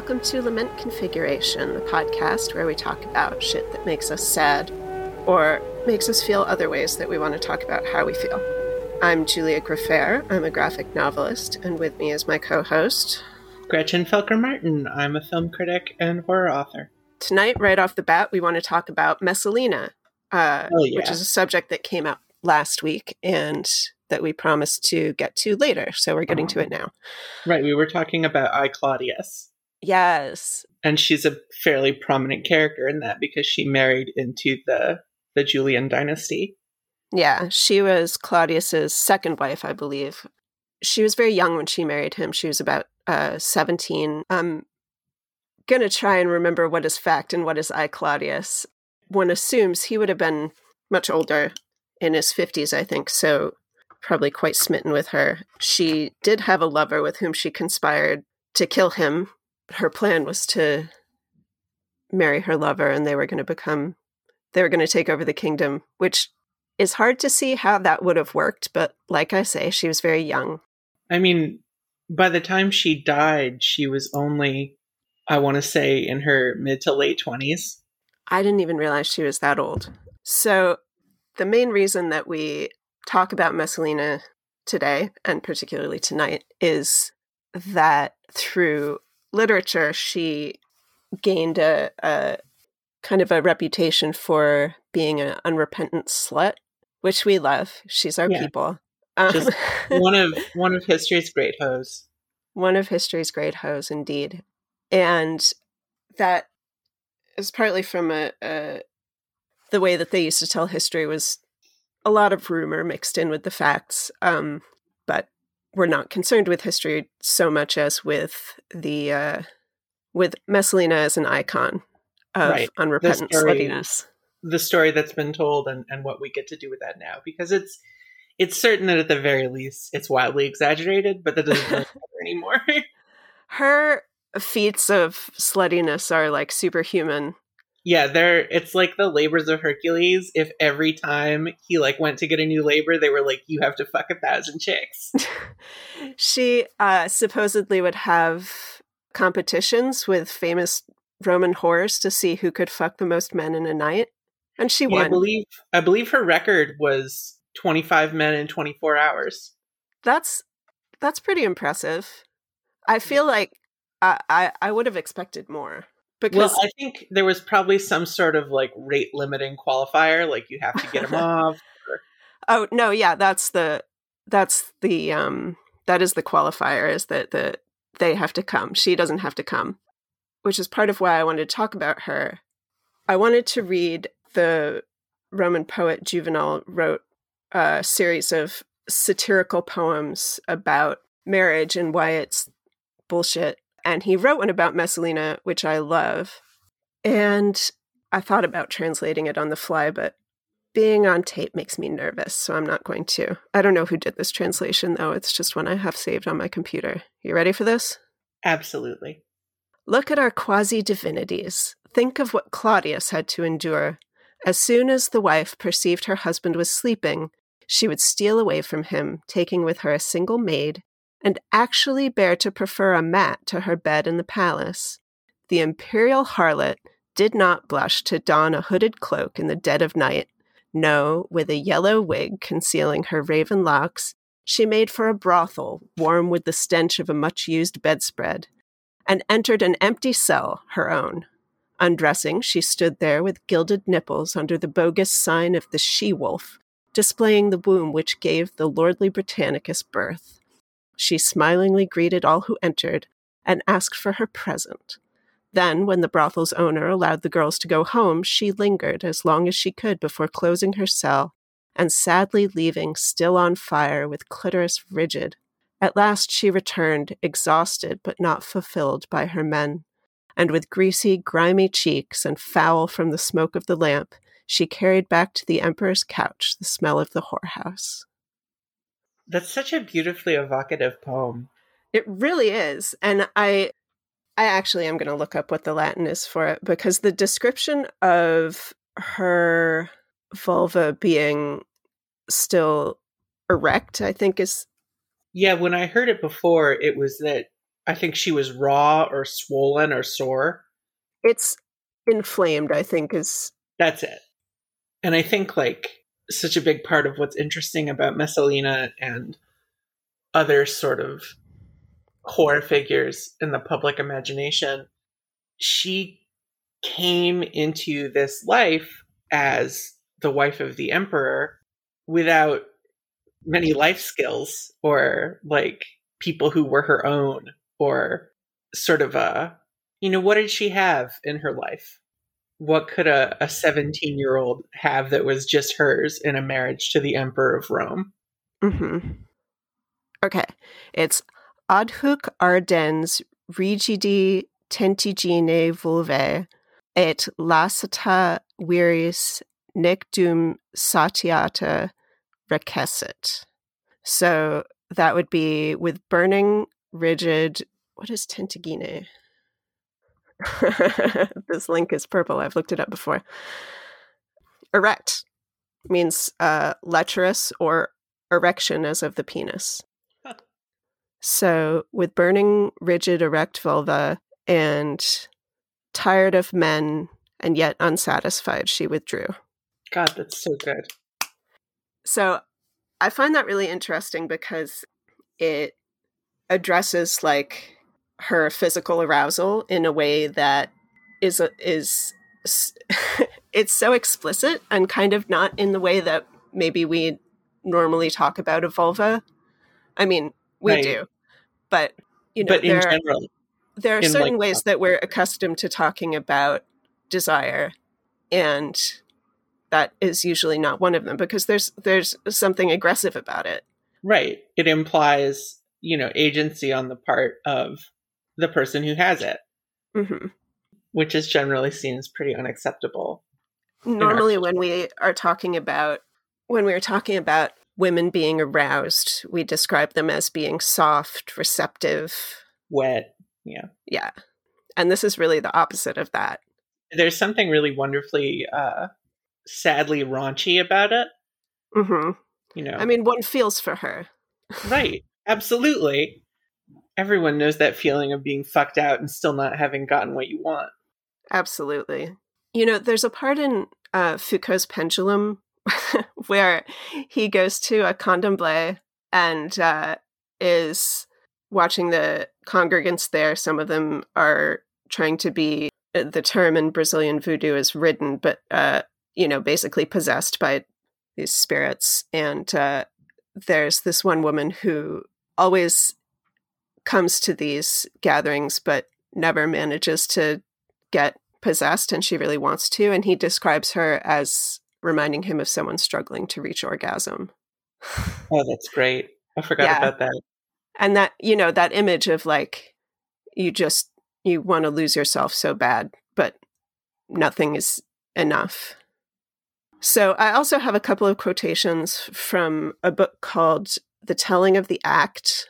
welcome to Lament Configuration, the podcast where we talk about shit that makes us sad or makes us feel other ways that we want to talk about how we feel. I'm Julia Gfrörer. I'm a graphic novelist, and with me is my co host, Gretchen Felker Martin. I'm a film critic and horror author. Tonight, right off the bat, we want to talk about Messalina, uh, Oh, yeah. which is a subject that came out last week and that we promised to get to later. So we're getting to it now. Right, we were talking about I Claudius, Yes. and she's a fairly prominent character in that because she married into the the Julian dynasty. Yeah, she was Claudius's second wife, I believe. She was very young when she married him. She was about uh, 17. I'm going to try and remember what is fact and what is I Claudius. One assumes he would have been much older in his 50s, I think, so probably quite smitten with her. She did have a lover with whom she conspired to kill him. Her plan was to marry her lover and they were going to become they were going to take over the kingdom, which is hard to see how that would have worked, but like I say, she was very young. I mean, by the time she died, she was only, I want to say, in her mid to late 20s. I didn't even realize she was that old. So, the main reason that we talk about Messalina today, and particularly tonight, is that through literature, she gained a, a kind of a reputation for being an unrepentant slut, which we love. She's our Yeah. people. Um, Just one of one of history's great hoes. one of history's great hoes indeed and that is partly from a, a the way that they used to tell history was a lot of rumor mixed in with the facts um, we're not concerned with history so much as with the uh, with messalina as an icon of Right. unrepentant story- sluttiness the story that's been told and, and what we get to do with that now because it's it's certain that at the very least it's wildly exaggerated but that doesn't really matter anymore her feats of sluttiness are like superhuman yeah they're it's like the labors of hercules. If every time he like went to get a new labor they were like you have to fuck a thousand chicks. She uh, supposedly would have competitions with famous Roman whores to see who could fuck the most men in a night, and she Yeah, i believe i believe her record was 25 men in 24 hours. That's that's pretty impressive. I feel like I I, I would have expected more because well i think there was probably some sort of like rate limiting qualifier like you have to get them off oh no yeah that's the that's the um that is the qualifier is that the they have to come. She doesn't have to come which is part of why i wanted to talk about her. I wanted to read the roman poet juvenal wrote a series of satirical poems about marriage and why it's bullshit and he wrote one about messalina which i love and i thought about translating it on the fly but being on tape makes me nervous, so I'm not going to. I don't know who did this translation, though. It's just one I have saved on my computer. You ready for this? absolutely Look at our quasi divinities. Think of what Claudius had to endure. As soon as the wife perceived her husband was sleeping, she would steal away from him, taking with her a single maid, and actually bear to prefer a mat to her bed in the palace. The imperial harlot did not blush to don a hooded cloak in the dead of night. No, with a yellow wig concealing her raven locks, she made for a brothel warm with the stench of a much used bedspread and entered an empty cell, her own. Undressing, she stood there with gilded nipples under the bogus sign of the she wolf, displaying the womb which gave the lordly Britannicus birth. She smilingly greeted all who entered and asked for her present. Then, when the brothel's owner allowed the girls to go home, she lingered as long as she could before closing her cell and sadly leaving still on fire with clitoris rigid. At last she returned, exhausted but not fulfilled by her men, and with greasy, grimy cheeks and foul from the smoke of the lamp, she carried back to the emperor's couch the smell of the whorehouse. That's such a beautifully evocative poem It really is. And I I actually am going to look up what the Latin is for it because the description of her vulva being still erect, I think is Yeah, when I heard it before, it was that I think she was raw or swollen or sore. It's inflamed, I think, is. That's it. And I think, like, such a big part of what's interesting about Messalina and other sort of core figures in the public imagination, she came into this life as the wife of the emperor without many life skills or like people who were her own or sort of a you know what did she have in her life what could a 17 year old have that was just hers in a marriage to the emperor of rome mm-hmm. okay it's adhuc ardens rigidi tentigine vulvae et lasata viris nec dum satiata recessit. So that would be with burning, rigid. What is tentigine? this link is purple. I've looked it up before. Erect means uh, lecherous or erection as of the penis. So, with burning, rigid, erect vulva and tired of men and yet unsatisfied, she withdrew. God, that's so good. So I find that really interesting because it addresses like her physical arousal in a way that is a, is it's so explicit and kind of not in the way that maybe we normally talk about a vulva. I mean, we right. do, but you know, but in there, general, there are certain like, ways that we're accustomed to talking about desire, and that is usually not one of them because there's there's something aggressive about it. Right. It implies, you know, agency on the part of the person who has it, mm-hmm. which is generally seen as pretty unacceptable. Normally, when we are talking about when we are talking about women being aroused, we describe them as being soft, receptive, wet. Yeah. Yeah. And this is really the opposite of that. There's something really wonderfully uh, sadly raunchy about it. Mm-hmm. You know, I mean, one feels for her. right. Absolutely. Everyone knows that feeling of being fucked out and still not having gotten what you want. Absolutely. You know, there's a part in uh, Foucault's Pendulum where he goes to a candomblé and uh, is watching the congregants there. Some of them are trying to be uh, the term in Brazilian voodoo is ridden, but uh, you know, basically possessed by these spirits. And uh, there's this one woman who always comes to these gatherings, but never manages to get possessed, and she really wants to. And he describes her as reminding him of someone struggling to reach orgasm. Oh, that's great. I forgot yeah. about that. And that, you know, that image of like, you just, you want to lose yourself so bad, but nothing is enough. So I also have a couple of quotations from a book called The Telling of the Act.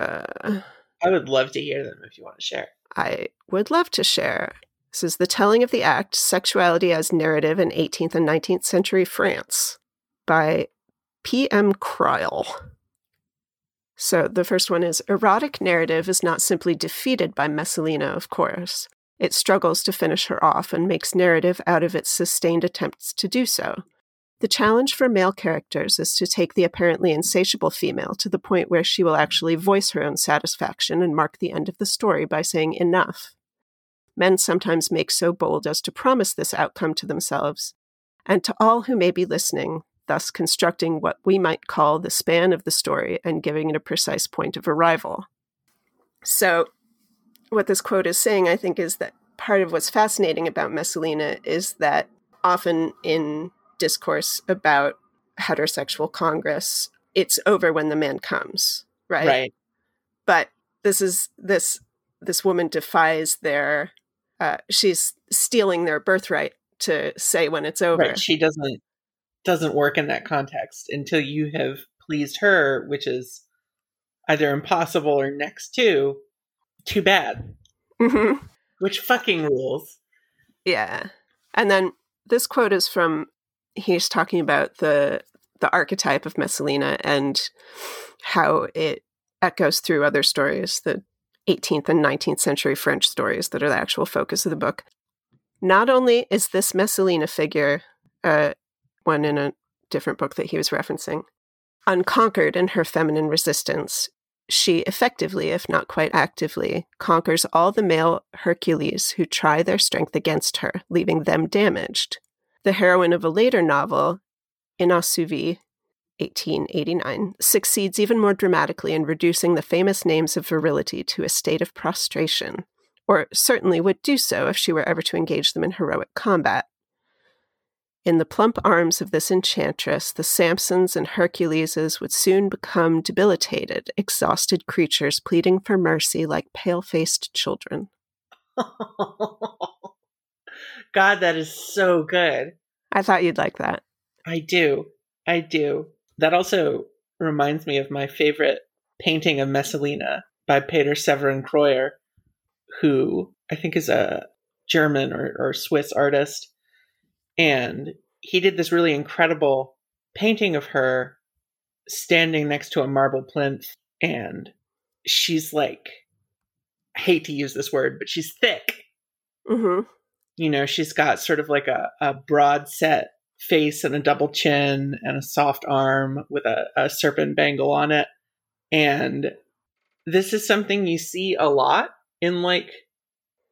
Uh, I would love to hear them if you want to share. I would love to share. This is The Telling of the Act Sexuality as Narrative in 18th and 19th Century France by P.M. Cryle. So the first one is Erotic narrative is not simply defeated by Messalina, of course. It struggles to finish her off and makes narrative out of its sustained attempts to do so. The challenge for male characters is to take the apparently insatiable female to the point where she will actually voice her own satisfaction and mark the end of the story by saying enough. Men sometimes make so bold as to promise this outcome to themselves, and to all who may be listening, thus constructing what we might call the span of the story and giving it a precise point of arrival. So, what this quote is saying, I think, is that part of what's fascinating about Messalina is that often in discourse about heterosexual congress, it's over when the man comes, right? Right. But this is this this woman defies their uh, she's stealing their birthright to say when it's over. Right. She doesn't doesn't work in that context until you have pleased her, which is either impossible or next to too bad. Mm-hmm. Which fucking rules. Yeah. And then this quote is from he's talking about the the archetype of Messalina and how it echoes through other stories. The 18th and 19th century French stories that are the actual focus of the book. Not only is this Messalina figure, uh, one in a different book that he was referencing, unconquered in her feminine resistance, she effectively, if not quite actively, conquers all the male Hercules who try their strength against her, leaving them damaged. The heroine of a later novel, Inasouvi, 1889, succeeds even more dramatically in reducing the famous names of virility to a state of prostration, or certainly would do so if she were ever to engage them in heroic combat. In the plump arms of this enchantress, the Samsons and Herculeses would soon become debilitated, exhausted creatures pleading for mercy like pale faced children. God, that is so good. I thought you'd like that. I do. I do. That also reminds me of my favorite painting of Messalina by Peter Severin Krøyer, who I think is a German or, or Swiss artist. And he did this really incredible painting of her standing next to a marble plinth. And she's like, I hate to use this word, but she's thick. Mm-hmm. You know, she's got sort of like a, a broad set face and a double chin and a soft arm with a, a serpent bangle on it. And this is something you see a lot in like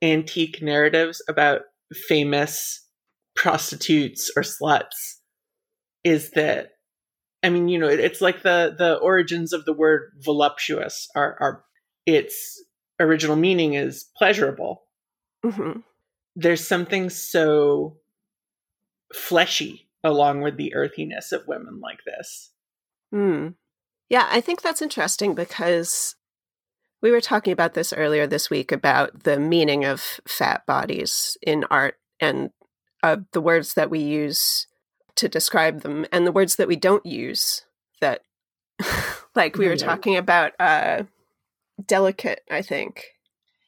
antique narratives about famous prostitutes or sluts is that I mean, you know, it's like the the origins of the word voluptuous are are its original meaning is pleasurable. Mm-hmm. There's something so fleshy along with the earthiness of women like this. Mm. Yeah, I think that's interesting because we were talking about this earlier this week about the meaning of fat bodies in art and uh, the words that we use to describe them and the words that we don't use that like we were talking about uh delicate i think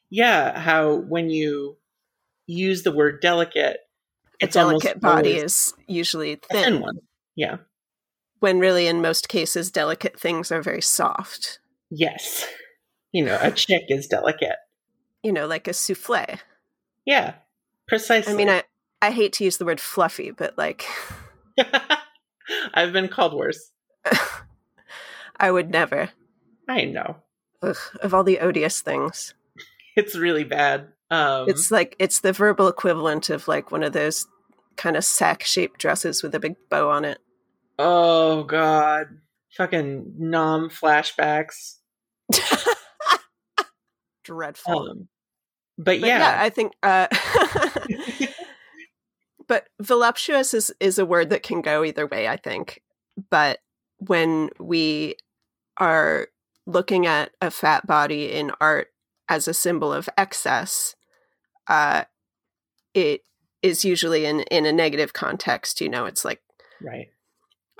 yeah how when you use the word delicate a delicate body is usually thin. thin. one yeah. When really in most cases delicate things are very soft. Yes. You know a chick is delicate. You know like a souffle yeah precisely i mean i i hate to use the word fluffy but like i've been called worse. I would never. I know. Ugh, of all the odious things. It's really bad um, it's like it's the verbal equivalent of like one of those kind of sack shaped dresses with a big bow on it. Oh god. Fucking nom flashbacks. Dreadful. Um, but, but yeah. yeah. I think uh but voluptuous is is a word that can go either way, I think. But when we are looking at a fat body in art as a symbol of excess, uh, it is usually in in a negative context. You know, it's like right.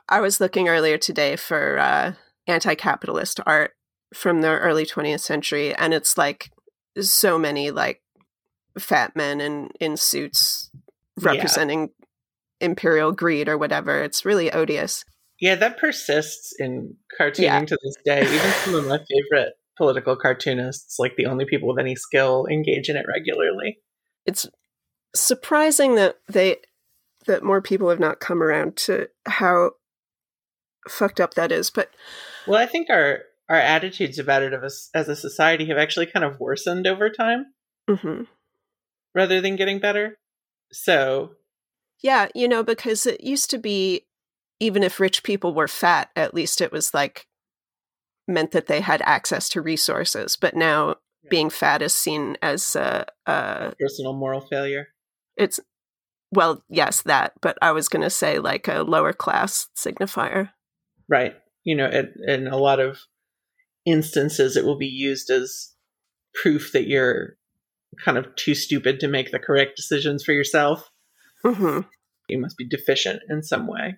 I was looking earlier today for uh, anti-capitalist art from the early 20th century, and it's like so many like fat men in in suits representing yeah. imperial greed or whatever. It's really odious. Yeah, that persists in cartooning yeah. to this day. Even some of my favorite political cartoonists, like the only people with any skill, engage in it regularly. It's surprising that they that more people have not come around to how fucked up that is. But well, I think our our attitudes about it as, as a society have actually kind of worsened over time, mm-hmm. rather than getting better. So, yeah, you know, because it used to be, even if rich people were fat, at least it was like meant that they had access to resources. But now being fat is seen as a, a personal moral failure it's well, yes, that, but I was going to say like a lower class signifier. Right. You know, in, in a lot of instances, it will be used as proof that you're kind of too stupid to make the correct decisions for yourself. Mm-hmm. You must be deficient in some way.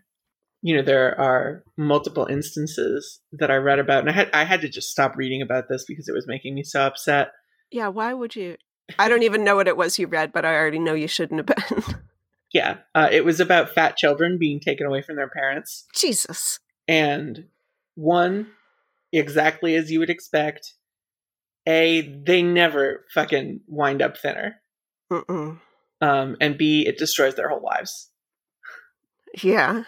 You know, there are multiple instances that I read about, and I had I had to just stop reading about this because it was making me so upset. Yeah, why would you? I don't even know what it was you read, but I already know you shouldn't have been. yeah, uh, it was about fat children being taken away from their parents. Jesus. And one, exactly as you would expect, A, they never fucking wind up thinner. Mm-mm. Um, and B, it destroys their whole lives. Yeah.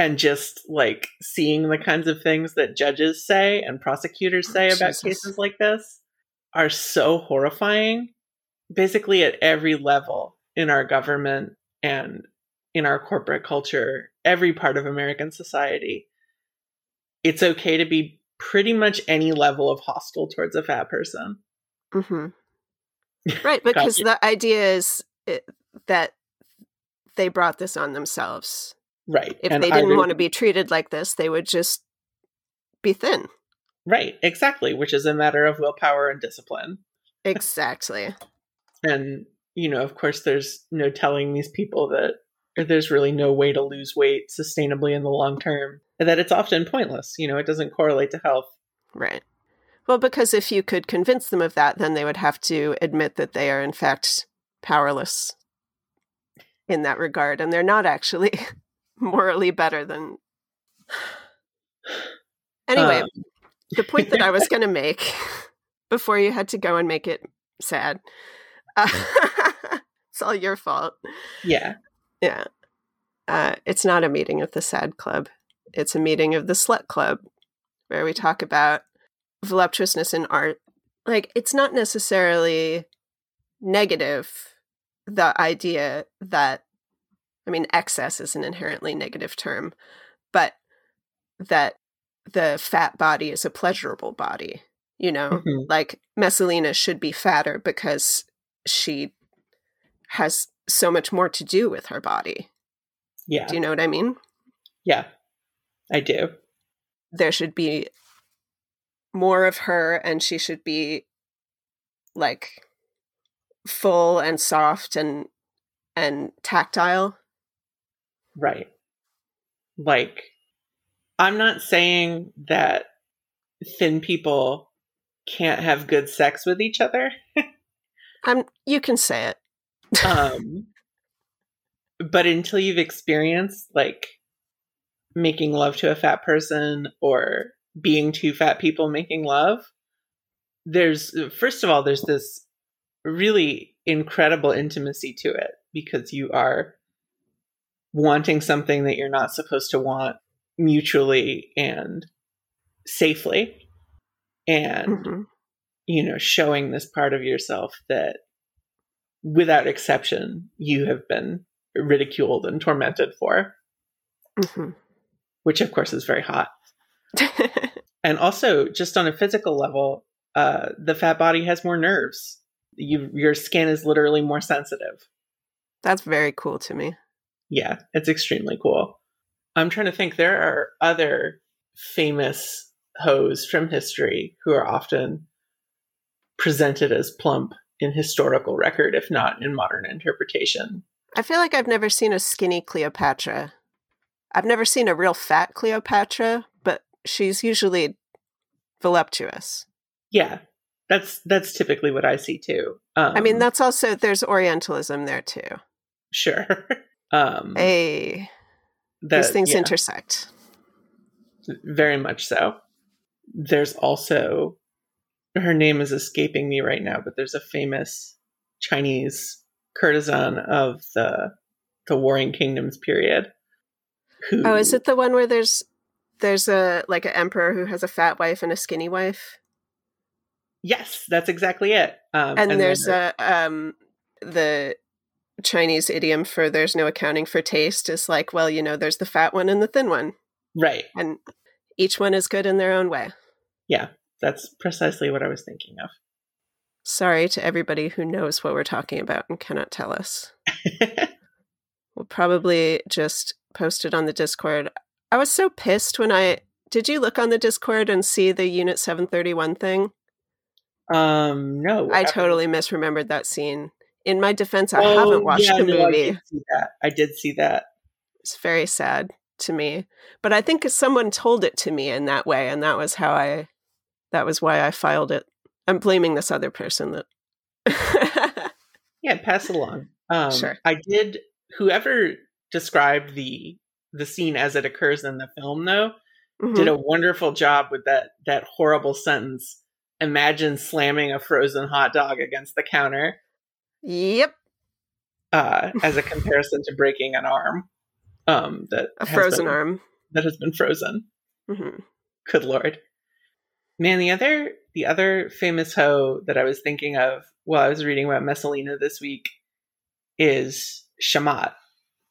And just like seeing the kinds of things that judges say and prosecutors say about Jesus. cases like this are so horrifying. Basically, at every level in our government and in our corporate culture, every part of American society, it's okay to be pretty much any level of hostile towards a fat person. hmm Right, because the idea is it, that they brought this on themselves. Right. If And they didn't want to be treated like this, they would just be thin. Right, exactly, which is a matter of willpower and discipline. Exactly. And, you know, of course, there's no telling these people that there's really no way to lose weight sustainably in the long term, and that it's often pointless. You know, it doesn't correlate to health. Right. Well, because if you could convince them of that, then they would have to admit that they are, in fact, powerless in that regard. And they're not actually morally better than. Anyway, Um, the point that I was going to make before you had to go and make it sad. Uh, it's all your fault. yeah, Yeah. Uh, it's not a meeting of the sad club. It's a meeting of the slut club where we talk about voluptuousness in art. Like, it's not necessarily negative, the idea that, I mean, excess is an inherently negative term, but that the fat body is a pleasurable body, you know? Mhm. Like, Messalina should be fatter because she has so much more to do with her body. yeah, Do you know what I mean? yeah. I do. There should be more of her, and she should be like full and soft and and tactile. Right. Like, I'm not saying that thin people can't have good sex with each other. I'm. You can say it. um but until you've experienced like making love to a fat person or being two fat people making love there's first of all there's this really incredible intimacy to it because you are wanting something that you're not supposed to want mutually and safely and Mhm. you know, showing this part of yourself that without exception you have been ridiculed and tormented for, Mhm. which of course is very hot. And also, just on a physical level, uh, the fat body has more nerves. You, your skin is literally more sensitive. That's very cool to me. Yeah, it's extremely cool. I'm trying to think. There are other famous hoes from history who are often presented as plump in historical record, if not in modern interpretation. I feel like I've never seen a skinny Cleopatra. I've never seen a real fat Cleopatra, but she's usually voluptuous. Yeah, that's that's typically what I see too. Um, I mean, that's also there's Orientalism there too. sure. um, Hey, that- these things yeah. intersect. Very much so. There's also her name is escaping me right now, but there's a famous Chinese courtesan of the the Warring Kingdoms period. Who, Oh, is it the one where there's there's a like an emperor who has a fat wife and a skinny wife, Yes, that's exactly it. Um, and, then there's a um the Chinese idiom for "there's no accounting for taste" is like, well, you know, there's the fat one and the thin one, right. and each one is good in their own way. Yeah, that's precisely what I was thinking of. Sorry to everybody who knows what we're talking about and cannot tell us. We'll probably just post it on the Discord. I was so pissed when I did you look on the Discord and see the Unit 731 thing? um, no, I totally misremembered that scene. In my defense, I Oh, haven't watched yeah, the no, I movie. did see that. I did see that. It's very sad to me. But I think someone told it to me in that way, and that was how I that was why I filed it. I'm blaming this other person that Yeah, pass it along. Um, Sure. I did. Whoever described the the scene as it occurs in the film, though, Mhm. did a wonderful job with that that horrible sentence. imagine slamming a frozen hot dog against the counter Yep. uh, as a comparison to breaking an arm um, that A frozen been- arm. that has been frozen. Mm-hmm. Good lord. Man, the other the other famous hoe that I was thinking of while I was reading about Messalina this week is Shamat,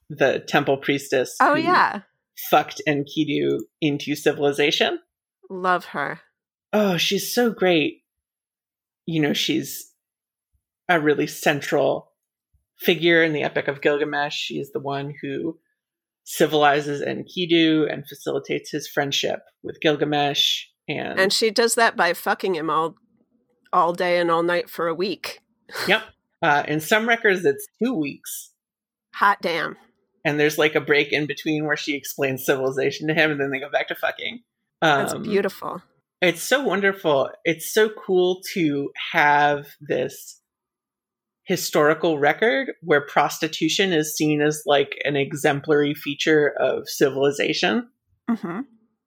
the temple priestess. Oh, who yeah. fucked Enkidu into civilization. Love her. Oh, she's so great. You know, she's a really central figure in the Epic of Gilgamesh. She is the one who civilizes Enkidu and facilitates his friendship with Gilgamesh. And, And she does that by fucking him all all day and all night for a week. yep, uh, in some records it's two weeks, Hot damn. and there's like a break in between where she explains civilization to him, and then they go back to fucking. That's Um, beautiful. It's so wonderful. It's so cool to have this historical record where prostitution is seen as like an exemplary feature of civilization. hmm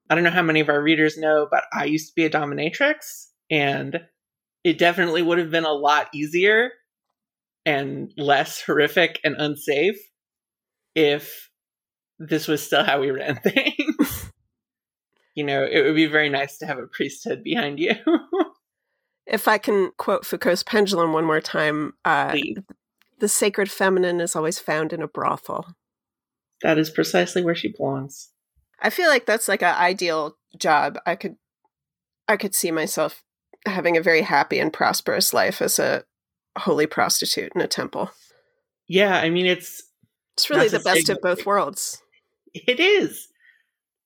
I don't know how many of our readers know, but I used to be a dominatrix, and it definitely would have been a lot easier and less horrific and unsafe if this was still how we ran things. you know, it would be very nice to have a priesthood behind you. If I can quote Foucault's pendulum one more time, uh, the sacred feminine is always found in a brothel. That is precisely where she belongs. I feel like that's like an ideal job. I could, I could see myself having a very happy and prosperous life as a holy prostitute in a temple. Yeah, I mean it's It's really the best of both worlds. it is.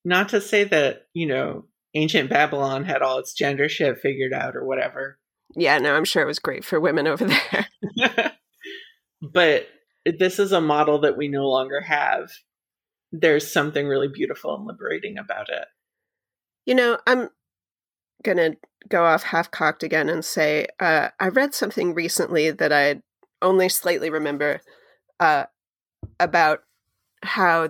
Not to say that, you know, ancient Babylon had all its gender shit figured out or whatever. Yeah, no, I'm sure it was great for women over there. but this is a model that we no longer have. There's something really beautiful and liberating about it. You know, I'm gonna go off half cocked again and say uh, I read something recently that I only slightly remember uh, about how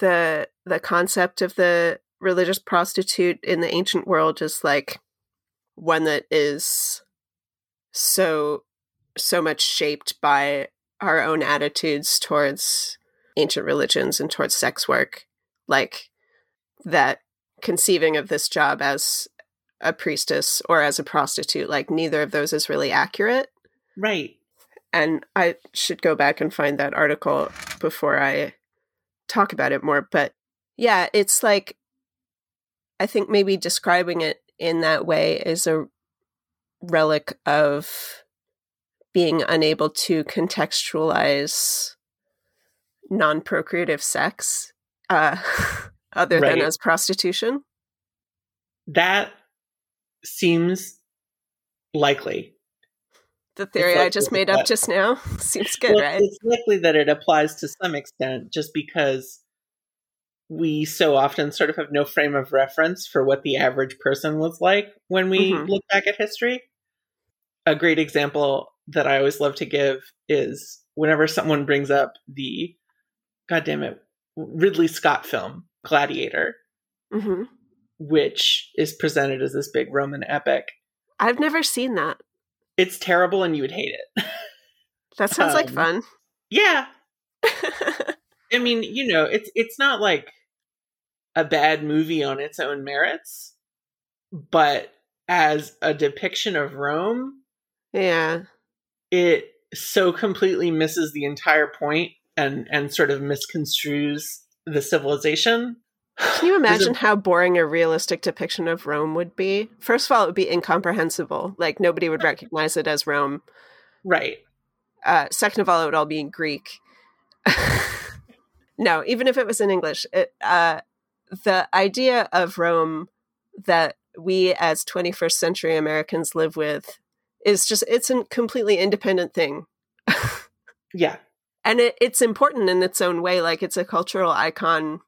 the the concept of the religious prostitute in the ancient world is like one that is so so much shaped by our own attitudes towards ancient religions and towards sex work like that conceiving of this job as a priestess or as a prostitute like neither of those is really accurate Right. and i should go back and find that article before i talk about it more but yeah it's like i think maybe describing it in that way is a relic of being unable to contextualize non-procreative sex uh other Right. than as prostitution That seems likely. the theory i just made up that- just now seems good Well, right It's likely that it applies to some extent just because we so often sort of have no frame of reference for what the average person was like when we Mhm. look back at history. A great example that I always love to give is whenever someone brings up the goddamn it Ridley Scott film Gladiator, hmm which is presented as this big Roman epic. i've never seen that It's terrible and you would hate it. that sounds like Um, fun yeah, I mean, you know, it's it's not like a bad movie on its own merits, but as a depiction of Rome, yeah it so completely misses the entire point and and sort of misconstrues the civilization. Can you imagine how boring a realistic depiction of Rome would be? First of all, it would be incomprehensible. Like nobody would recognize it as Rome. Right. Uh, second of all, it would all be in Greek. no, even if it was in English, it, uh, the idea of Rome that we as 21st century Americans live with is just, it's a completely independent thing. Yeah. and it, it's important in its own way like it's a cultural icon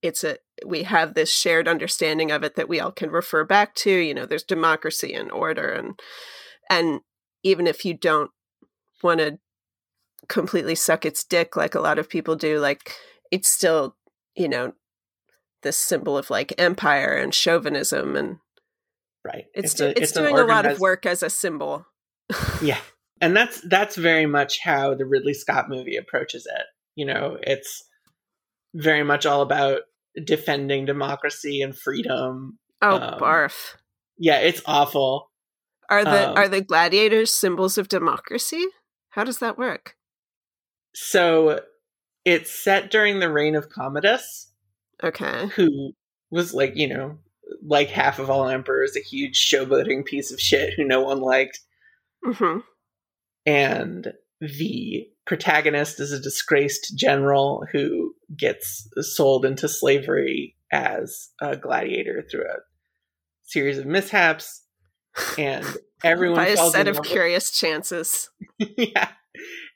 it's a we have this shared understanding of it that we all can refer back to you know there's democracy and order and and even if you don't want to completely suck its dick like a lot of people do like it's still you know this symbol of like empire and chauvinism and Right. It's it's, do, it's doing a lot of work as a symbol. yeah. And that's that's very much how the Ridley Scott movie approaches it. You know, it's very much all about defending democracy and freedom. Oh, um, barf. Yeah, it's awful. Are the um, are the gladiators symbols of democracy? How does that work? So it's set during the reign of Commodus. Okay. Who was like, you know, like half of all emperors, a huge showboating piece of shit who no one liked. Mm-hmm. And the protagonist is a disgraced general who gets sold into slavery as a gladiator through a series of mishaps. And everyone by a set of curious with... chances. yeah.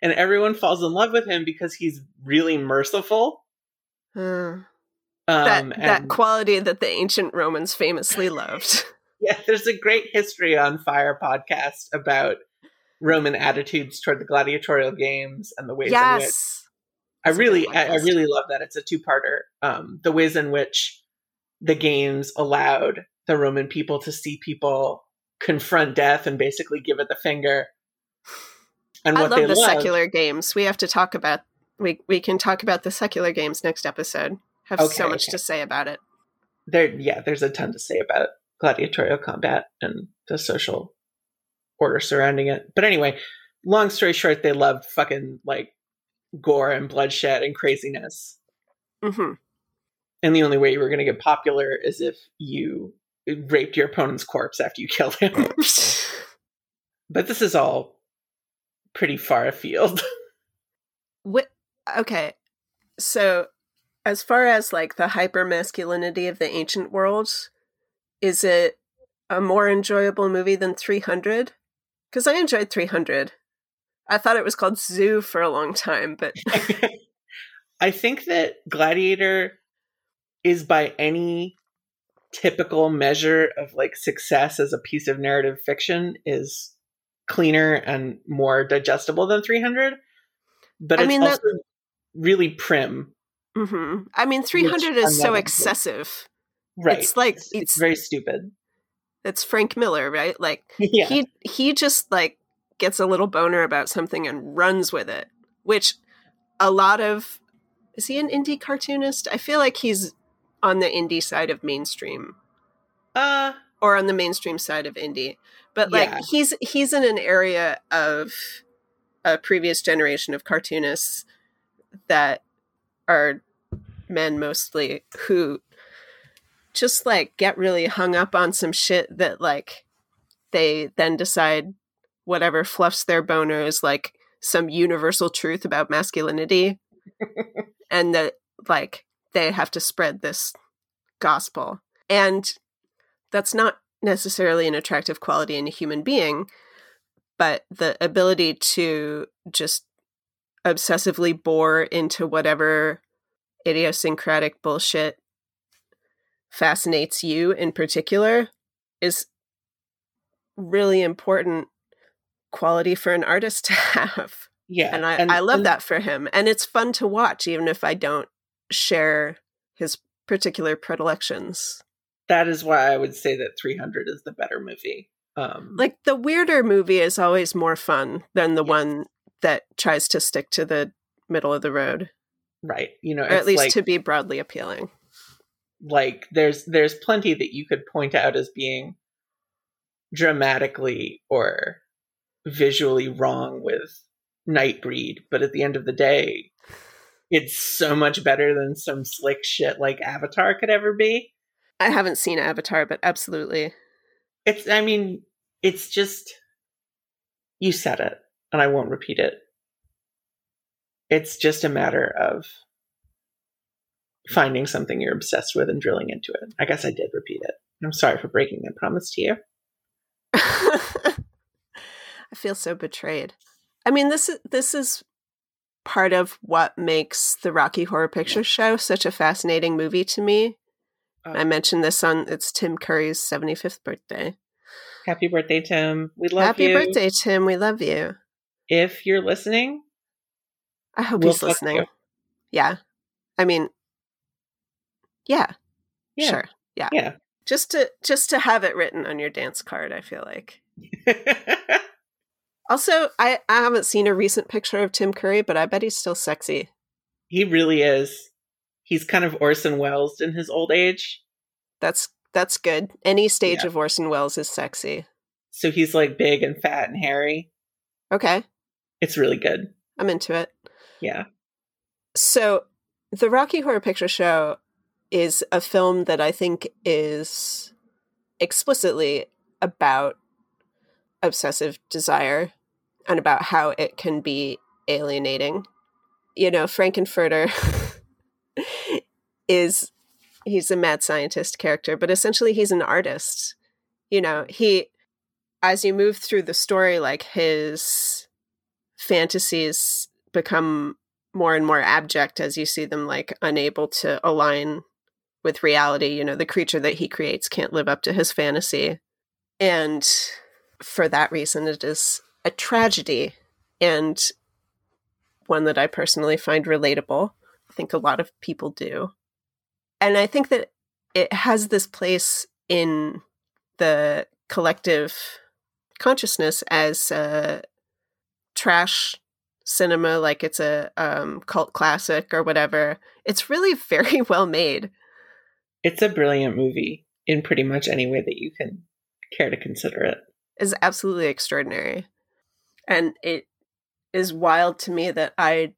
And everyone falls in love with him because he's really merciful. Um, that that quality that the ancient Romans famously loved. Yeah, there's a great history on Fire podcast about Roman attitudes toward the gladiatorial games and the ways yes. in which I really I, I, really love that. It's a two-parter. Um, the ways in which the games allowed the Roman people to see people confront death and basically give it the finger. And I love the secular games. We have to talk about we we can talk about the secular games next episode have okay, so much okay. to say about it. There, yeah, there's a ton to say about gladiatorial combat and the social order surrounding it. But anyway, long story short, they loved fucking like gore and bloodshed and craziness. Mm-hmm. And the only way you were going to get popular is if you raped your opponent's corpse after you killed him. Oh, but this is all pretty far afield. what? Okay, so as far as like the hyper masculinity of the ancient world, is it a more enjoyable movie than 300? Because I enjoyed 300. I thought it was called Zoo for a long time, but. I think that Gladiator is by any typical measure of like success as a piece of narrative fiction is cleaner and more digestible than 300 but I mean, also that... really prim Mm-hmm. I mean, 300 is so excessive. Right. It's like it's, it's, very stupid. It's Frank Miller, right? Like yeah. he he just like gets a little boner about something and runs with it, which a lot of is he an indie cartoonist? I feel like he's on the indie side of mainstream. Uh or on the mainstream side of indie. But like yeah. he's he's in an area of a previous generation of cartoonists that are men mostly who just like get really hung up on some shit that like they then decide whatever fluffs their boner is like some universal truth about masculinity and that like they have to spread this gospel and that's not necessarily an attractive quality in a human being but the ability to just obsessively bore into whatever idiosyncratic bullshit fascinates you in particular is really important quality for an artist to have. Yeah. And I, and, I love and, that for him. And it's fun to watch, even if I don't share his particular predilections. That is why I would say that 300 is the better movie. Um, like the weirder movie is always more fun than the one that tries to stick to the middle of the road. Right. You know, or at least like, to be broadly appealing. Like there's there's plenty that you could point out as being dramatically or visually wrong with Nightbreed, but at the end of the day, it's so much better than some slick shit like Avatar could ever be. I haven't seen Avatar, but absolutely. It's I mean, it's just you said it and I won't repeat it. It's just a matter of finding something you're obsessed with and drilling into it. I guess I did repeat it. I'm sorry for breaking that promise to you. I feel so betrayed. I mean, this is this is part of what makes the Rocky Horror Picture Show such a fascinating movie to me. Oh. I mentioned this on it's Tim Curry's 75th birthday. Happy birthday, Tim. We love Happy you. Happy birthday, Tim. We love you if you're listening, I hope we'll he's listening. Yeah. I mean, yeah. yeah. Sure. Yeah. Yeah. just to just to have it written on your dance card. I feel like. also, I I haven't seen a recent picture of Tim Curry, but I bet he's still sexy. he really is. He's kind of Orson Welles in his old age. That's that's good. Any stage Yeah. of Orson Welles is sexy. So he's like big and fat and hairy. Okay, It's really good. I'm into it. Yeah. So, the Rocky Horror Picture Show is a film that I think is explicitly about obsessive desire and about how it can be alienating. You know, Frank-N-Furter is he's a mad scientist character, but essentially he's an artist. You know, he as you move through the story like his fantasies become more and more abject as you see them like unable to align with reality. You know, the creature that he creates can't live up to his fantasy. And for that reason, it is a tragedy and one that I personally find relatable. I think a lot of people do. And I think that it has this place in the collective consciousness as uh, trash cinema, like it's a um, cult classic or whatever. It's really very well made. It's a brilliant movie in pretty much any way that you can care to consider it. it. is absolutely extraordinary. And it is wild to me that I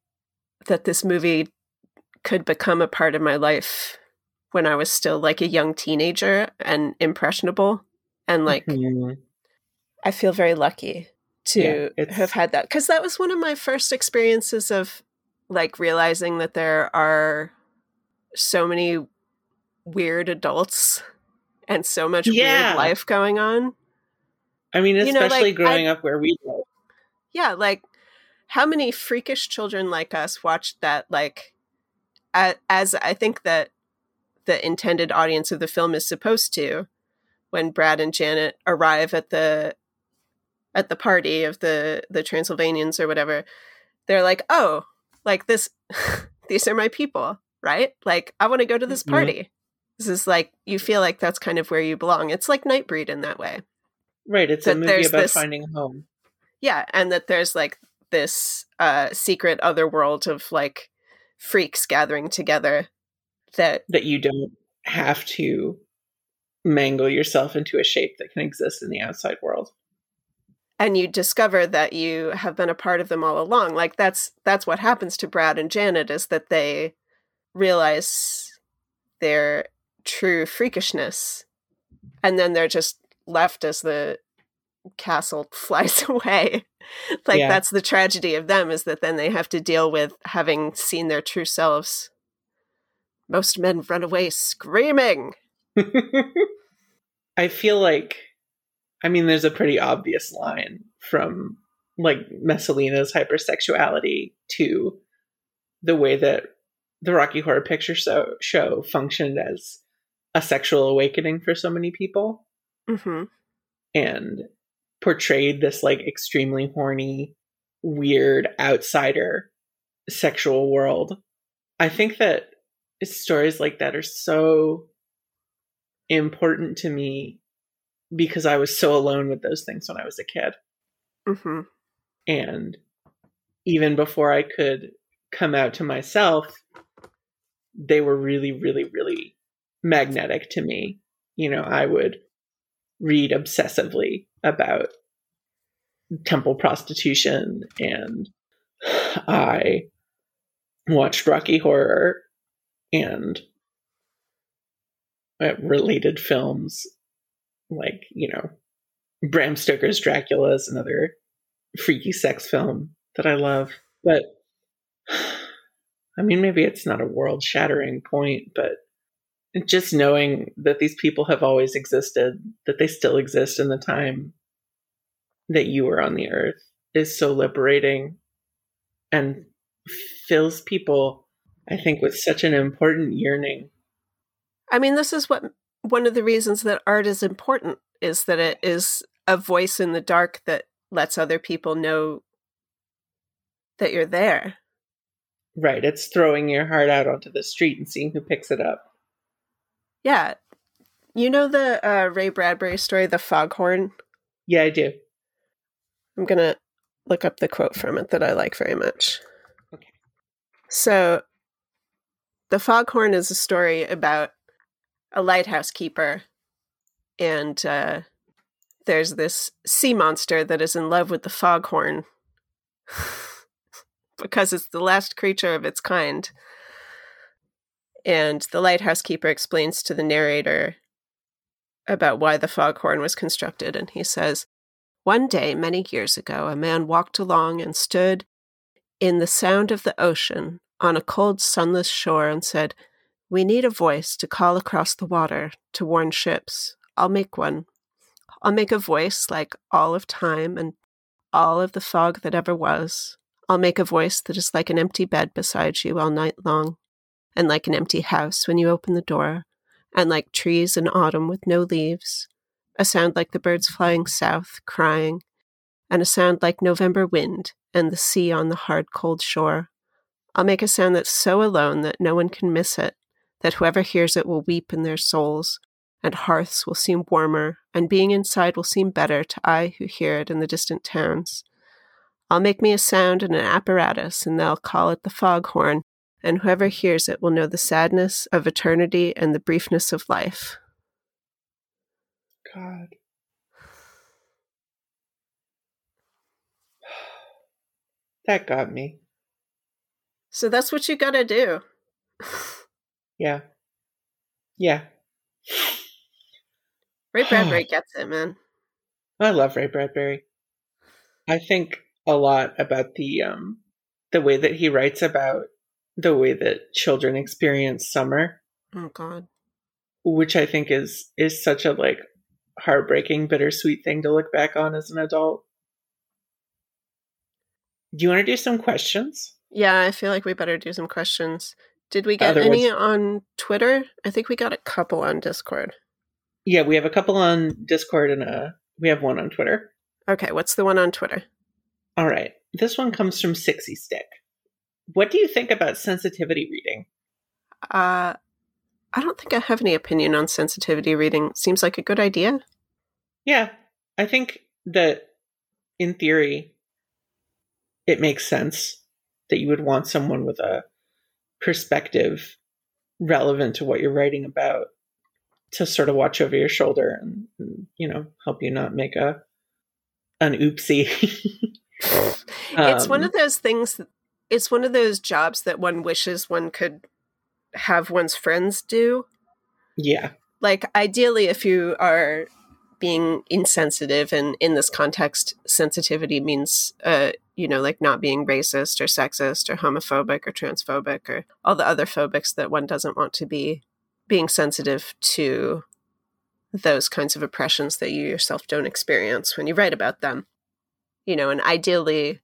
that this movie could become a part of my life when I was still like a young teenager and impressionable. And like Mhm. I feel very lucky to Yeah, have had that because that was one of my first experiences of like realizing that there are so many weird adults and so much Yeah. weird life going on. I mean, You know, especially like, growing up where we live. Yeah, like how many freakish children like us watched that like as I think that the intended audience of the film is supposed to when Brad and Janet arrive at the at the party of the the Transylvanians or whatever. They're like, "Oh, like this these are my people, right? Like I want to go to this Mhm. party." This is like you feel like that's kind of where you belong. It's like Nightbreed in that way. Right. It's a movie about this- finding home. Yeah, and that there's like this uh secret other world of like freaks gathering together that That you don't have to mangle yourself into a shape that can exist in the outside world. and you discover that you have been a part of them all along. Like that's that's what happens to Brad and Janet is that they realize their true freakishness and then they're just left as the castle flies away. like Yeah. that's the tragedy of them is that then they have to deal with having seen their true selves. Most men run away screaming. I feel like, I mean, there's a pretty obvious line from like Messalina's hypersexuality to the way that the Rocky Horror Picture Show, show functioned as a sexual awakening for so many people hmm and portrayed this like extremely horny, weird outsider sexual world. I think that stories like that are so important to me because I was so alone with those things when I was a kid. hmm And even before I could come out to myself, they were really, really, really magnetic to me. You know, I would read obsessively about temple prostitution and I watched Rocky Horror and uh, related films like, you know, Bram Stoker's Dracula is another freaky sex film that I love. But I mean, maybe it's not a world shattering point, but just knowing that these people have always existed, that they still exist in the time that you were on the earth is so liberating and fills people, I think, with such an important yearning. I mean, this is what one of the reasons that art is important is that it is a voice in the dark that lets other people know that you're there. Right. It's throwing your heart out onto the street and seeing who picks it up. Yeah. You know the uh, Ray Bradbury story, The Foghorn? Yeah, I do. I'm going to look up the quote from it that I like very much. Okay. So, The Foghorn is a story about a lighthouse keeper, and uh, there's this sea monster that is in love with the foghorn because it's the last creature of its kind. And the lighthouse keeper explains to the narrator about why the foghorn was constructed. And he says, One day, many years ago, a man walked along and stood in the sound of the ocean on a cold, sunless shore and said, We need a voice to call across the water to warn ships. I'll make one. I'll make a voice like all of time and all of the fog that ever was. I'll make a voice that is like an empty bed beside you all night long, and like an empty house when you open the door, and like trees in autumn with no leaves, a sound like the birds flying south, crying, and a sound like November wind and the sea on the hard, cold shore. I'll make a sound that's so alone that no one can miss it, that whoever hears it will weep in their souls, and hearths will seem warmer, and being inside will seem better to I who hear it in the distant towns. I'll make me a sound and an apparatus, and they'll call it the foghorn, and whoever hears it will know the sadness of eternity and the briefness of life. God. That got me. So that's what you gotta do. Yeah. Yeah. Ray Bradbury gets it, man. I love Ray Bradbury. I think a lot about the um the way that he writes about the way that children experience summer, Oh god. which I think is is such a like heartbreaking, bittersweet thing to look back on as an adult. Do you want to do some questions? Yeah, I feel like we better do some questions. Did we get Otherwise- any on Twitter? I think we got a couple on Discord. Yeah, we have a couple on Discord and uh we have one on Twitter. Okay, what's the one on Twitter? All right. This one comes from Sixty Stick. What do you think about sensitivity reading? Uh I don't think I have any opinion on sensitivity reading. Seems like a good idea. Yeah, I think that in theory, it makes sense that you would want someone with a perspective relevant to what you're writing about to sort of watch over your shoulder and, and, you know help you not make a an oopsie. it's one Um, of those things it's one of those jobs that one wishes one could have one's friends do. yeah, Like ideally if you are being insensitive and in this context sensitivity means uh you know like not being racist or sexist or homophobic or transphobic or all the other phobics that one doesn't want to be being sensitive to those kinds of oppressions that you yourself don't experience when you write about them you know and ideally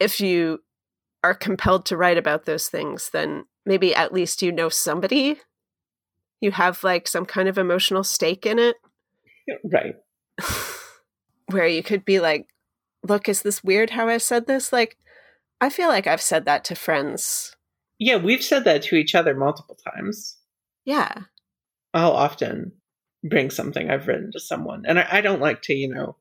if you are compelled to write about those things then maybe at least you know somebody you have like some kind of emotional stake in it right. where you could be like, look, is this weird how I said this? Like, I feel like I've said that to friends. Yeah, we've said that to each other multiple times. Yeah. I'll often bring something I've written to someone. And I, I don't like to, you know,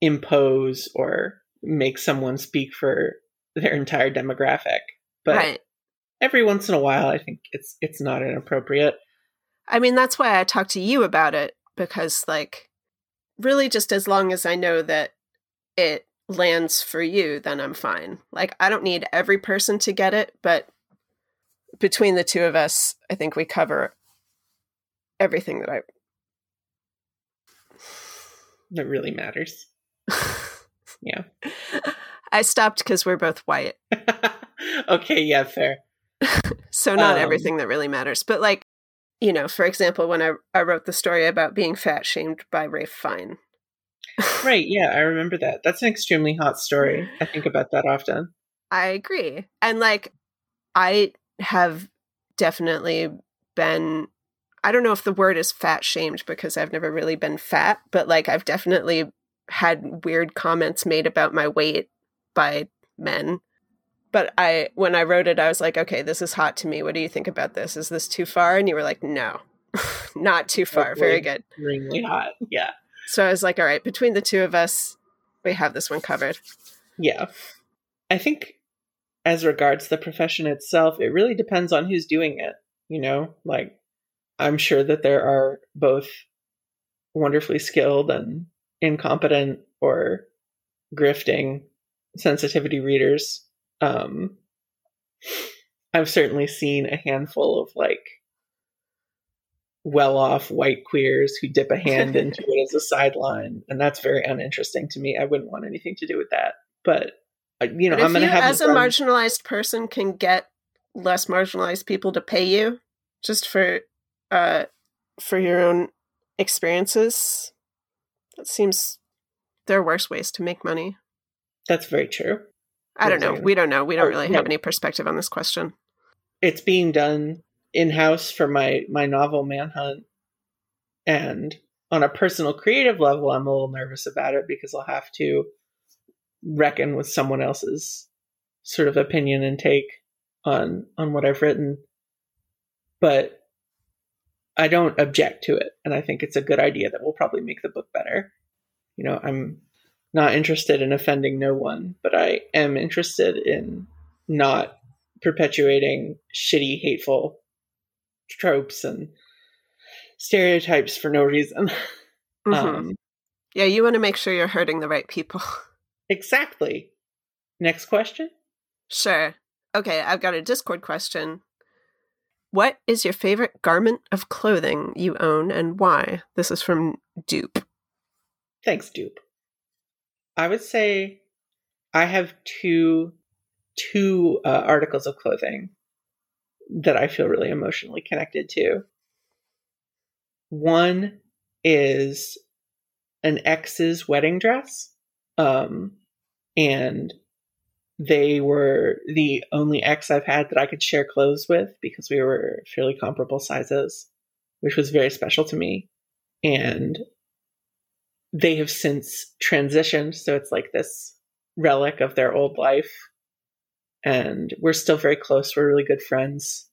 impose or make someone speak for their entire demographic. But right. every once in a while I think it's it's not inappropriate. I mean, that's why I talk to you about it because, like, really just as long as I know that it lands for you, then I'm fine. Like, I don't need every person to get it, but between the two of us, I think we cover everything that I That really matters. Yeah. I. Stopped because we're both white. okay, yeah, fair. So not Um, everything that really matters, but like, you know, for example, when I I wrote the story about being fat shamed by Rafe Fine. Right, yeah, I remember that. That's an extremely hot story. I think about that often. I agree. And like I have definitely been I don't know if the word is fat shamed because I've never really been fat, but like I've definitely had weird comments made about my weight by men. But I when I wrote it I was like, "Okay, this is hot to me. What do you think about this? Is this too far?" And you were like, "No." Not too far. Very good. Extremely hot. Yeah. So I was like, all right, between the two of us, we have this one covered. Yeah. I think as regards the profession itself, it really depends on who's doing it. You know, like I'm sure that there are both wonderfully skilled and incompetent or grifting sensitivity readers. Um, I've certainly seen a handful of like well off white queers who dip a hand into it as a sideline, and that's very uninteresting to me. I wouldn't want anything to do with that. But uh, you know, But I'm going to have as a them- marginalized person, can get less marginalized people to pay you just for uh for your own experiences, that seems there are worse ways to make money. That's very true. I don't know. We don't know. We don't really have any perspective on this question. It's being done in house for my my novel Manhunt, and on a personal creative level, I'm a little nervous about it because I'll have to reckon with someone else's sort of opinion and take on on what I've written. But I don't object to it, and I think it's a good idea that will probably make the book better. You know, I'm not interested in offending no one, but I am interested in not perpetuating shitty, hateful tropes and stereotypes for no reason. Mhm. Um, yeah, you want to make sure you're hurting the right people. exactly. Next question. sure. Okay, I've got a Discord question. What is your favorite garment of clothing you own and why? This is from Dupe. Thanks, Dupe. I would say I have two two uh, articles of clothing that I feel really emotionally connected to. One is an ex's wedding dress, um, and they were the only ex I've had that I could share clothes with because we were fairly comparable sizes, which was very special to me. And they have since transitioned, so it's like this relic of their old life. And we're still very close. We're really good friends.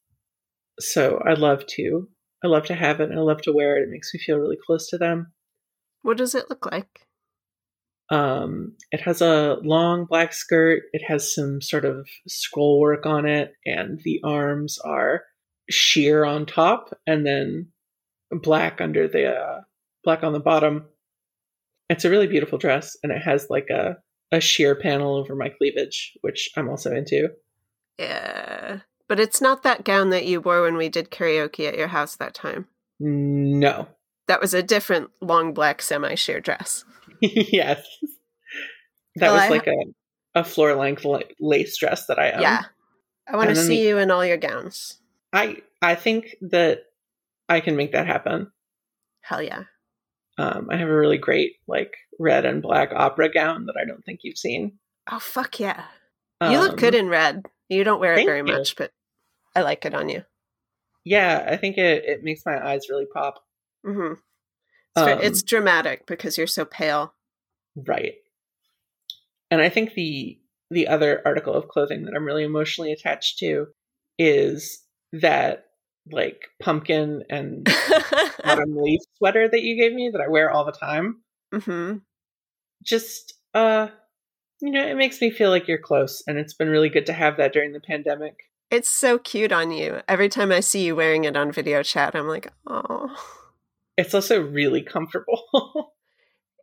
So I love to I love to have it and I love to wear it. It makes me feel really close to them. What does it look like? Um, it has a long black skirt. It has some sort of scroll work on it, and the arms are sheer on top, and then black under the uh, black on the bottom. It's a really beautiful dress, and it has like a a sheer panel over my cleavage, which I'm also into. Yeah. But it's not that gown that you wore when we did karaoke at your house that time. No, That was a different long black semi sheer dress. yes, that Well, was I like a a floor length lace dress that I own. yeah. I want to and see the- you in all your gowns. I I think that I can make that happen. Hell yeah. Um, I have a really great like red and black opera gown that I don't think you've seen. Oh, fuck yeah. you look good Um, in red. You don't wear it very you. much, but I like it on you. Yeah, I think it, it makes my eyes really pop. hmm ve- Um, it's dramatic because you're so pale. Right. And I think the the other article of clothing that I'm really emotionally attached to is that like pumpkin and autumn leaf sweater that you gave me that I wear all the time. Mm-hmm. Just uh you know, it makes me feel like you're close and it's been really good to have that during the pandemic. It's so cute on you. Every time I see you wearing it on video chat, I'm like, oh. It's also really comfortable.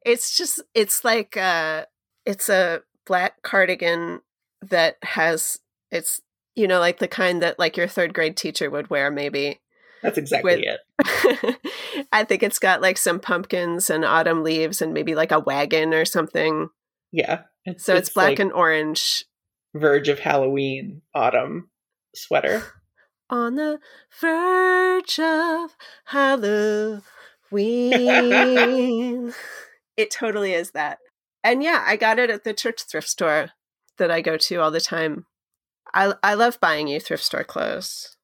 It's just, it's like, uh, it's a black cardigan that has, it's, you know, like the kind that like your third grade teacher would wear, maybe. That's exactly With- it. I think it's got like some pumpkins and autumn leaves and maybe like a wagon or something. Yeah. It's, So it's, black like and orange. verge of Halloween autumn sweater. On the verge of Halloween. it totally is that. And yeah, I got it at the church thrift store that I go to all the time. I I love buying you thrift store clothes.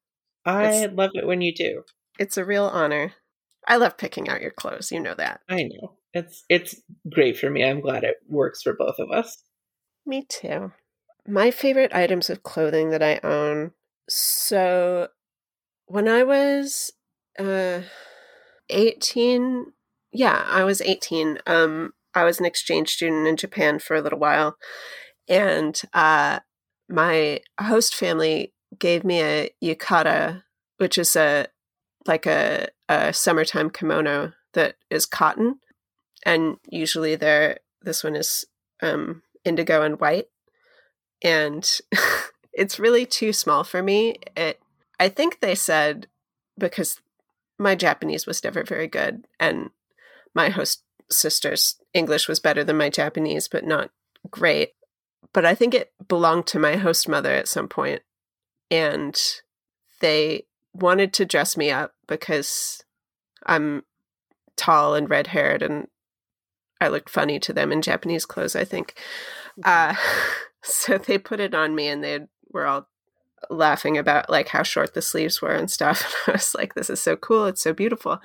I It's- love it when you do. It's a real honor. I love picking out your clothes, you know that. I know. It's it's great for me. I'm glad it works for both of us. Me too. My favorite items of clothing that I own. So, when I was uh 18 yeah i was 18 um i was an exchange student in japan for a little while and uh my host family gave me a yukata which is a like a, a summertime kimono that is cotton and usually there this one is um indigo and white and it's really too small for me. It i think they said because my Japanese was never very good, and my host sister's English was better than my Japanese, but not great. But I think it belonged to my host mother at some point, and they wanted to dress me up because I'm tall and red haired, and I looked funny to them in Japanese clothes. I think. Uh, so they put it on me, and they were all laughing about like how short the sleeves were and stuff. And I was like, this is so cool. It's so beautiful.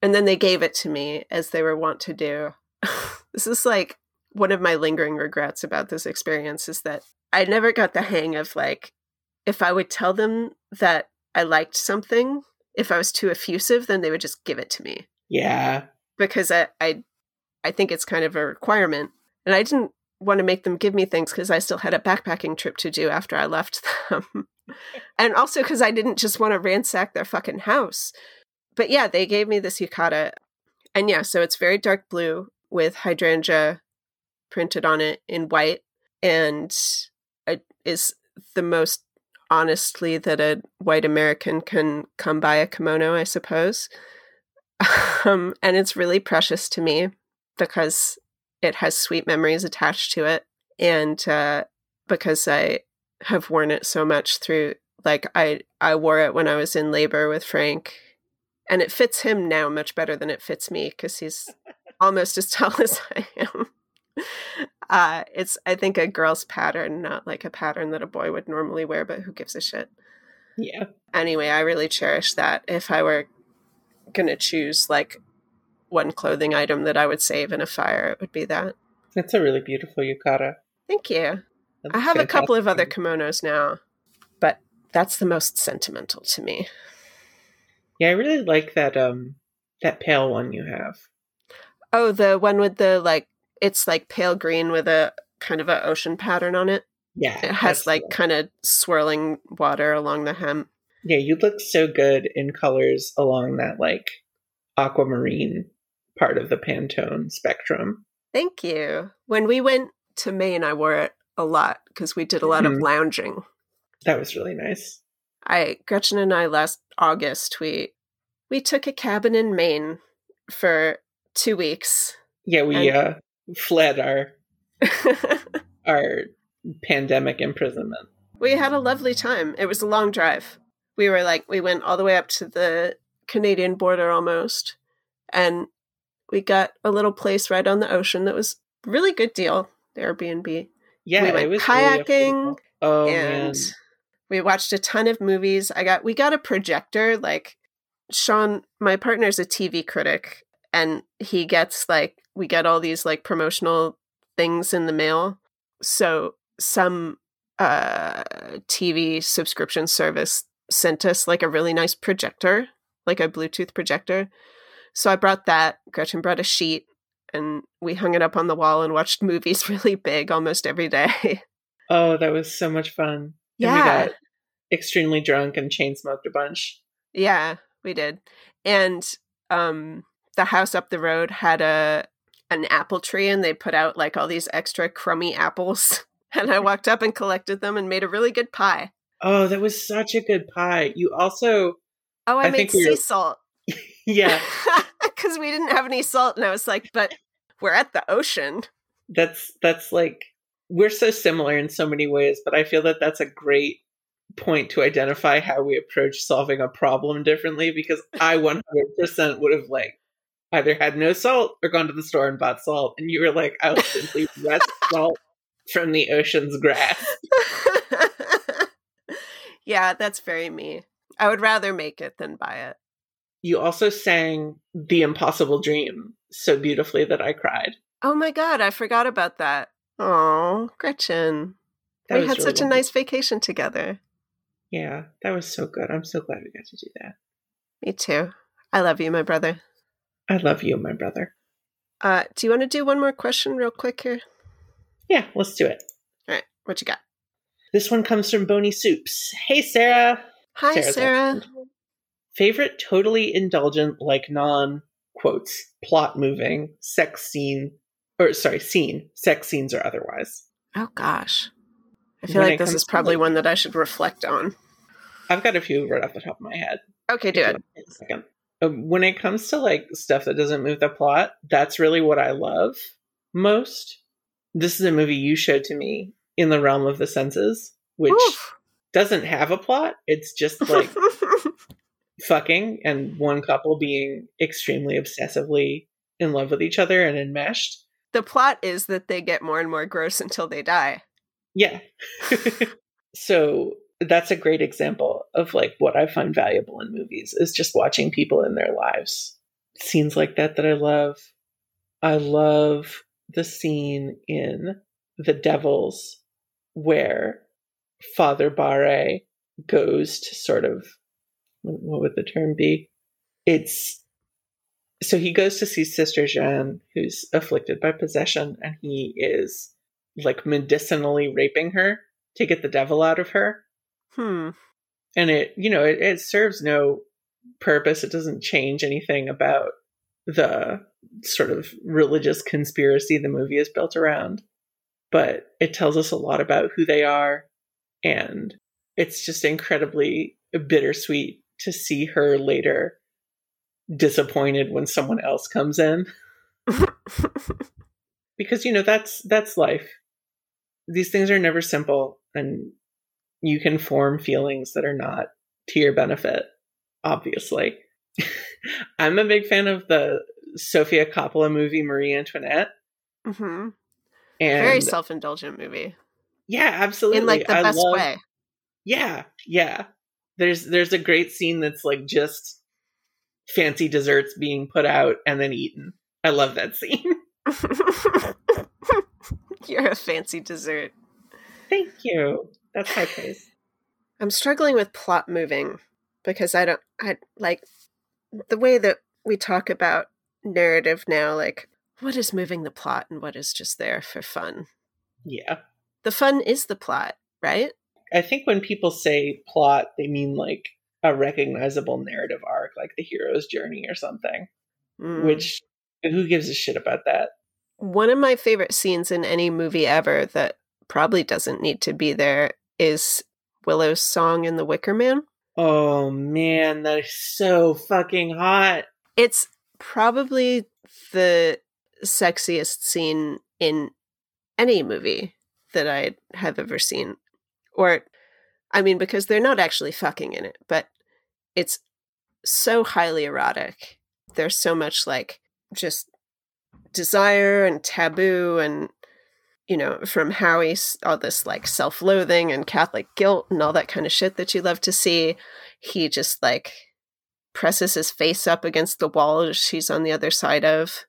And then they gave it to me as they were wont to do. this is like one of my lingering regrets about this experience is that I never got the hang of like, if I would tell them that I liked something, if I was too effusive, then they would just give it to me. Yeah. Because I, I, I think it's kind of a requirement. And I didn't want to make them give me things because I still had a backpacking trip to do after I left them. and also because I didn't just want to ransack their fucking house. But yeah, they gave me this yukata. And yeah, so it's very dark blue with hydrangea printed on it in white. And it is the most honestly that a white American can come by a kimono, I suppose. Um, and it's really precious to me because it has sweet memories attached to it. And uh, because I have worn it so much through, like, I, I wore it when I was in labor with Frank, and it fits him now much better than it fits me because he's almost as tall as I am. Uh, it's, I think, a girl's pattern, not like a pattern that a boy would normally wear, but who gives a shit? Yeah. Anyway, I really cherish that. If I were going to choose, like, one clothing item that I would save in a fire, it would be that. That's a really beautiful yukata. Thank you. That's I have fantastic. a couple of other kimonos now, but that's the most sentimental to me. Yeah, I really like that um that pale one you have. Oh, the one with the like it's like pale green with a kind of a ocean pattern on it. Yeah. It has like kind of swirling water along the hem. Yeah, you look so good in colors along that like aquamarine part of the Pantone spectrum. Thank you. When we went to Maine, I wore it a lot because we did a lot mm-hmm. of lounging. That was really nice. I Gretchen and I last August we we took a cabin in Maine for two weeks. Yeah, we and... uh, fled our our pandemic imprisonment. We had a lovely time. It was a long drive. We were like we went all the way up to the Canadian border almost, and we got a little place right on the ocean that was really good deal. Airbnb. Yeah, we went kayaking. Oh and man. we watched a ton of movies. I got we got a projector. Like Sean, my partner's a TV critic, and he gets like we get all these like promotional things in the mail. So some uh TV subscription service sent us like a really nice projector, like a Bluetooth projector. So I brought that. Gretchen brought a sheet and we hung it up on the wall and watched movies really big almost every day. Oh, that was so much fun. Yeah. And we got extremely drunk and chain smoked a bunch. Yeah, we did. And um the house up the road had a an apple tree and they put out like all these extra crummy apples. And I walked up and collected them and made a really good pie. Oh, that was such a good pie. You also Oh, I, I made sea we salt. Yeah. Because we didn't have any salt. And I was like, but we're at the ocean. That's, that's like, we're so similar in so many ways, but I feel that that's a great point to identify how we approach solving a problem differently because I 100% would have like either had no salt or gone to the store and bought salt. And you were like, I'll simply wrest salt from the ocean's grass. yeah, that's very me. I would rather make it than buy it. You also sang The Impossible Dream so beautifully that I cried. Oh my god, I forgot about that. Oh, Gretchen. That we had really such wonderful. a nice vacation together. Yeah, that was so good. I'm so glad we got to do that. Me too. I love you, my brother. I love you, my brother. Uh, do you want to do one more question real quick here? Yeah, let's do it. All right, what you got? This one comes from Boney Soups. Hey, Sarah. Hi, Sarah's Sarah. Favorite totally indulgent, like non quotes, plot moving, sex scene, or sorry, scene, sex scenes or otherwise. Oh gosh, I feel When like this is probably like- one that I should reflect on. I've got a few right off the top of my head. Okay, do it. a second. Um, When it comes to like stuff that doesn't move the plot, that's really what I love most. This is a movie you showed to me in the realm of the senses, which Oof. doesn't have a plot. It's just like fucking and one couple being extremely obsessively in love with each other and enmeshed. the plot is that they get more and more gross until they die. Yeah. so that's a great example of like what I find valuable in movies is just watching people in their lives. Scenes like that that I love. I love the scene in The Devils where Father Barre goes to sort of what would the term be? It's so he goes to see Sister Jeanne, who's afflicted by possession, and he is like medicinally raping her to get the devil out of her. Hmm. And it, you know, it, it serves no purpose. It doesn't change anything about the sort of religious conspiracy the movie is built around. But it tells us a lot about who they are. And it's just incredibly bittersweet to see her later disappointed when someone else comes in. Because you know that's that's life. These things are never simple and you can form feelings that are not to your benefit obviously. I'm a big fan of the sofia coppola movie marie antoinette. Hmm and Very self-indulgent movie. Yeah absolutely. In like the I best love- way. yeah yeah there's there's a great scene that's like just fancy desserts being put out and then eaten i love that scene You're a fancy dessert. thank you that's high praise I'm struggling with plot moving because I don't I like the way that we talk about narrative now like what is moving the plot and what is just there for fun. yeah The fun is the plot, right? I think when people say plot, they mean like a recognizable narrative arc, like the hero's journey or something. Mm. Which, who gives a shit about that? one of my favorite scenes in any movie ever that probably doesn't need to be there is Willow's song in The Wicker Man. Oh man, that is so fucking hot. It's probably the sexiest scene in any movie that I have ever seen. Or, I mean, because they're not actually fucking in it, but it's so highly erotic. There's so much like just desire and taboo and you know from howie all this like self-loathing and catholic guilt and all that kind of shit that you love to see. He just like presses his face up against the wall she's on the other side of.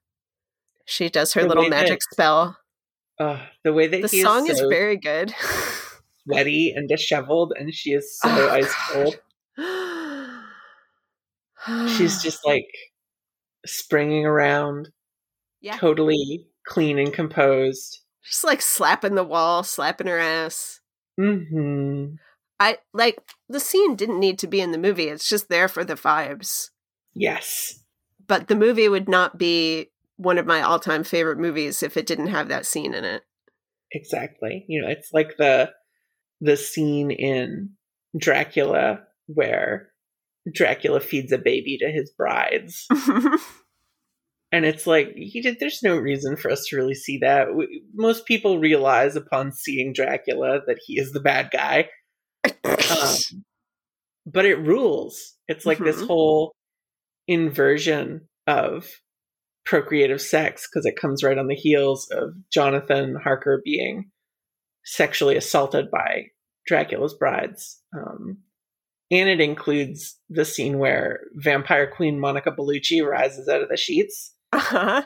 She does her The little way that- magic spell. Uh, the way that the he song is, is very good sweaty and disheveled, and she is so Oh, ice cold. She's just like springing around, yeah. totally clean and composed. just like slapping the wall slapping her ass. Hmm i like the scene didn't need to be in the movie it's just there for the vibes. Yes. but the movie would not be one of my all-time favorite movies if it didn't have that scene in it. Exactly. You know it's like the the scene in dracula where dracula feeds a baby to his brides. And it's like he did there's no reason for us to really see that. We, most people realize upon seeing dracula that he is the bad guy. Um, but it rules. It's like this Mhm. whole inversion of procreative sex because it comes right on the heels of Jonathan Harker being sexually assaulted by Dracula's brides. Um, and it includes the scene where vampire queen Monica Bellucci rises out of the sheets, uh-huh.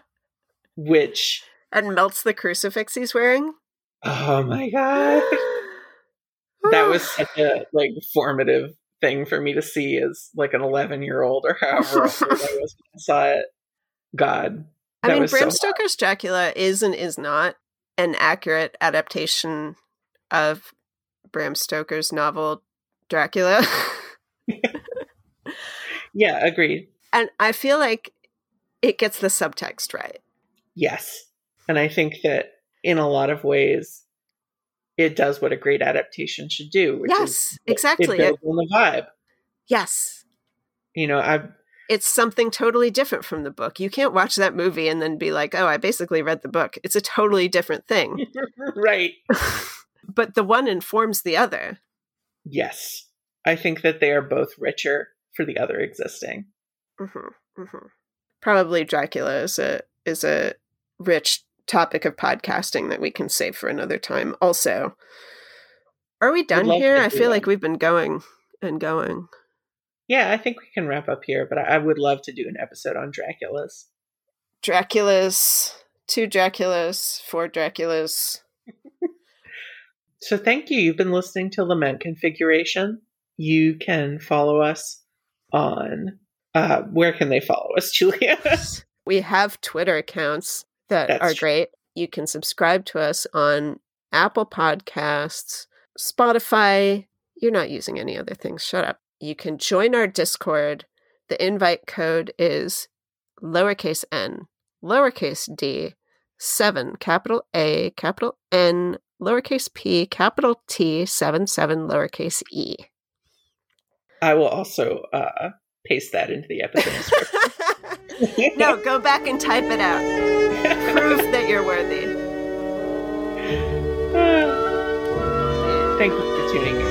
which, and melts the crucifix he's wearing oh my god, that was such a like formative thing for me to see as like an 11 year old or however old I was when I saw it. God. I mean, so Bram hot. Stoker's Dracula is and is not an accurate adaptation of Bram Stoker's novel Dracula. Yeah, agreed. and I feel like it gets the subtext right. Yes. And I think that in a lot of ways, it does what a great adaptation should do. Which Yes, is exactly. It builds on the vibe. Yes. You know, I It's something totally different from the book. You can't watch that movie and then be like, oh, I basically read the book. It's a totally different thing. right. but the one informs the other. Yes. I think that they are both richer for the other existing. hmm hmm Probably Dracula is a is a rich topic of podcasting that we can save for another time. Also, are we done here? I feel like we've been going and going. Yeah, I think we can wrap up here, but I would love to do an episode on Dracula's. Draculas, two Draculas, four Draculas. So thank you. You've been listening to Lament Configuration. You can follow us on uh where can they follow us, Julia? We have Twitter accounts that That's are true. great. You can subscribe to us on Apple Podcasts, Spotify. You're not using any other things. Shut up. You can join our Discord. The invite code is lowercase n, lowercase d, 7, capital A, capital N, lowercase p, capital T, 7, 7, lowercase e. I will also uh paste that into the episode description. no, go back and type it out. Proof that you're worthy. Thank you for tuning in. everyone. Thank you.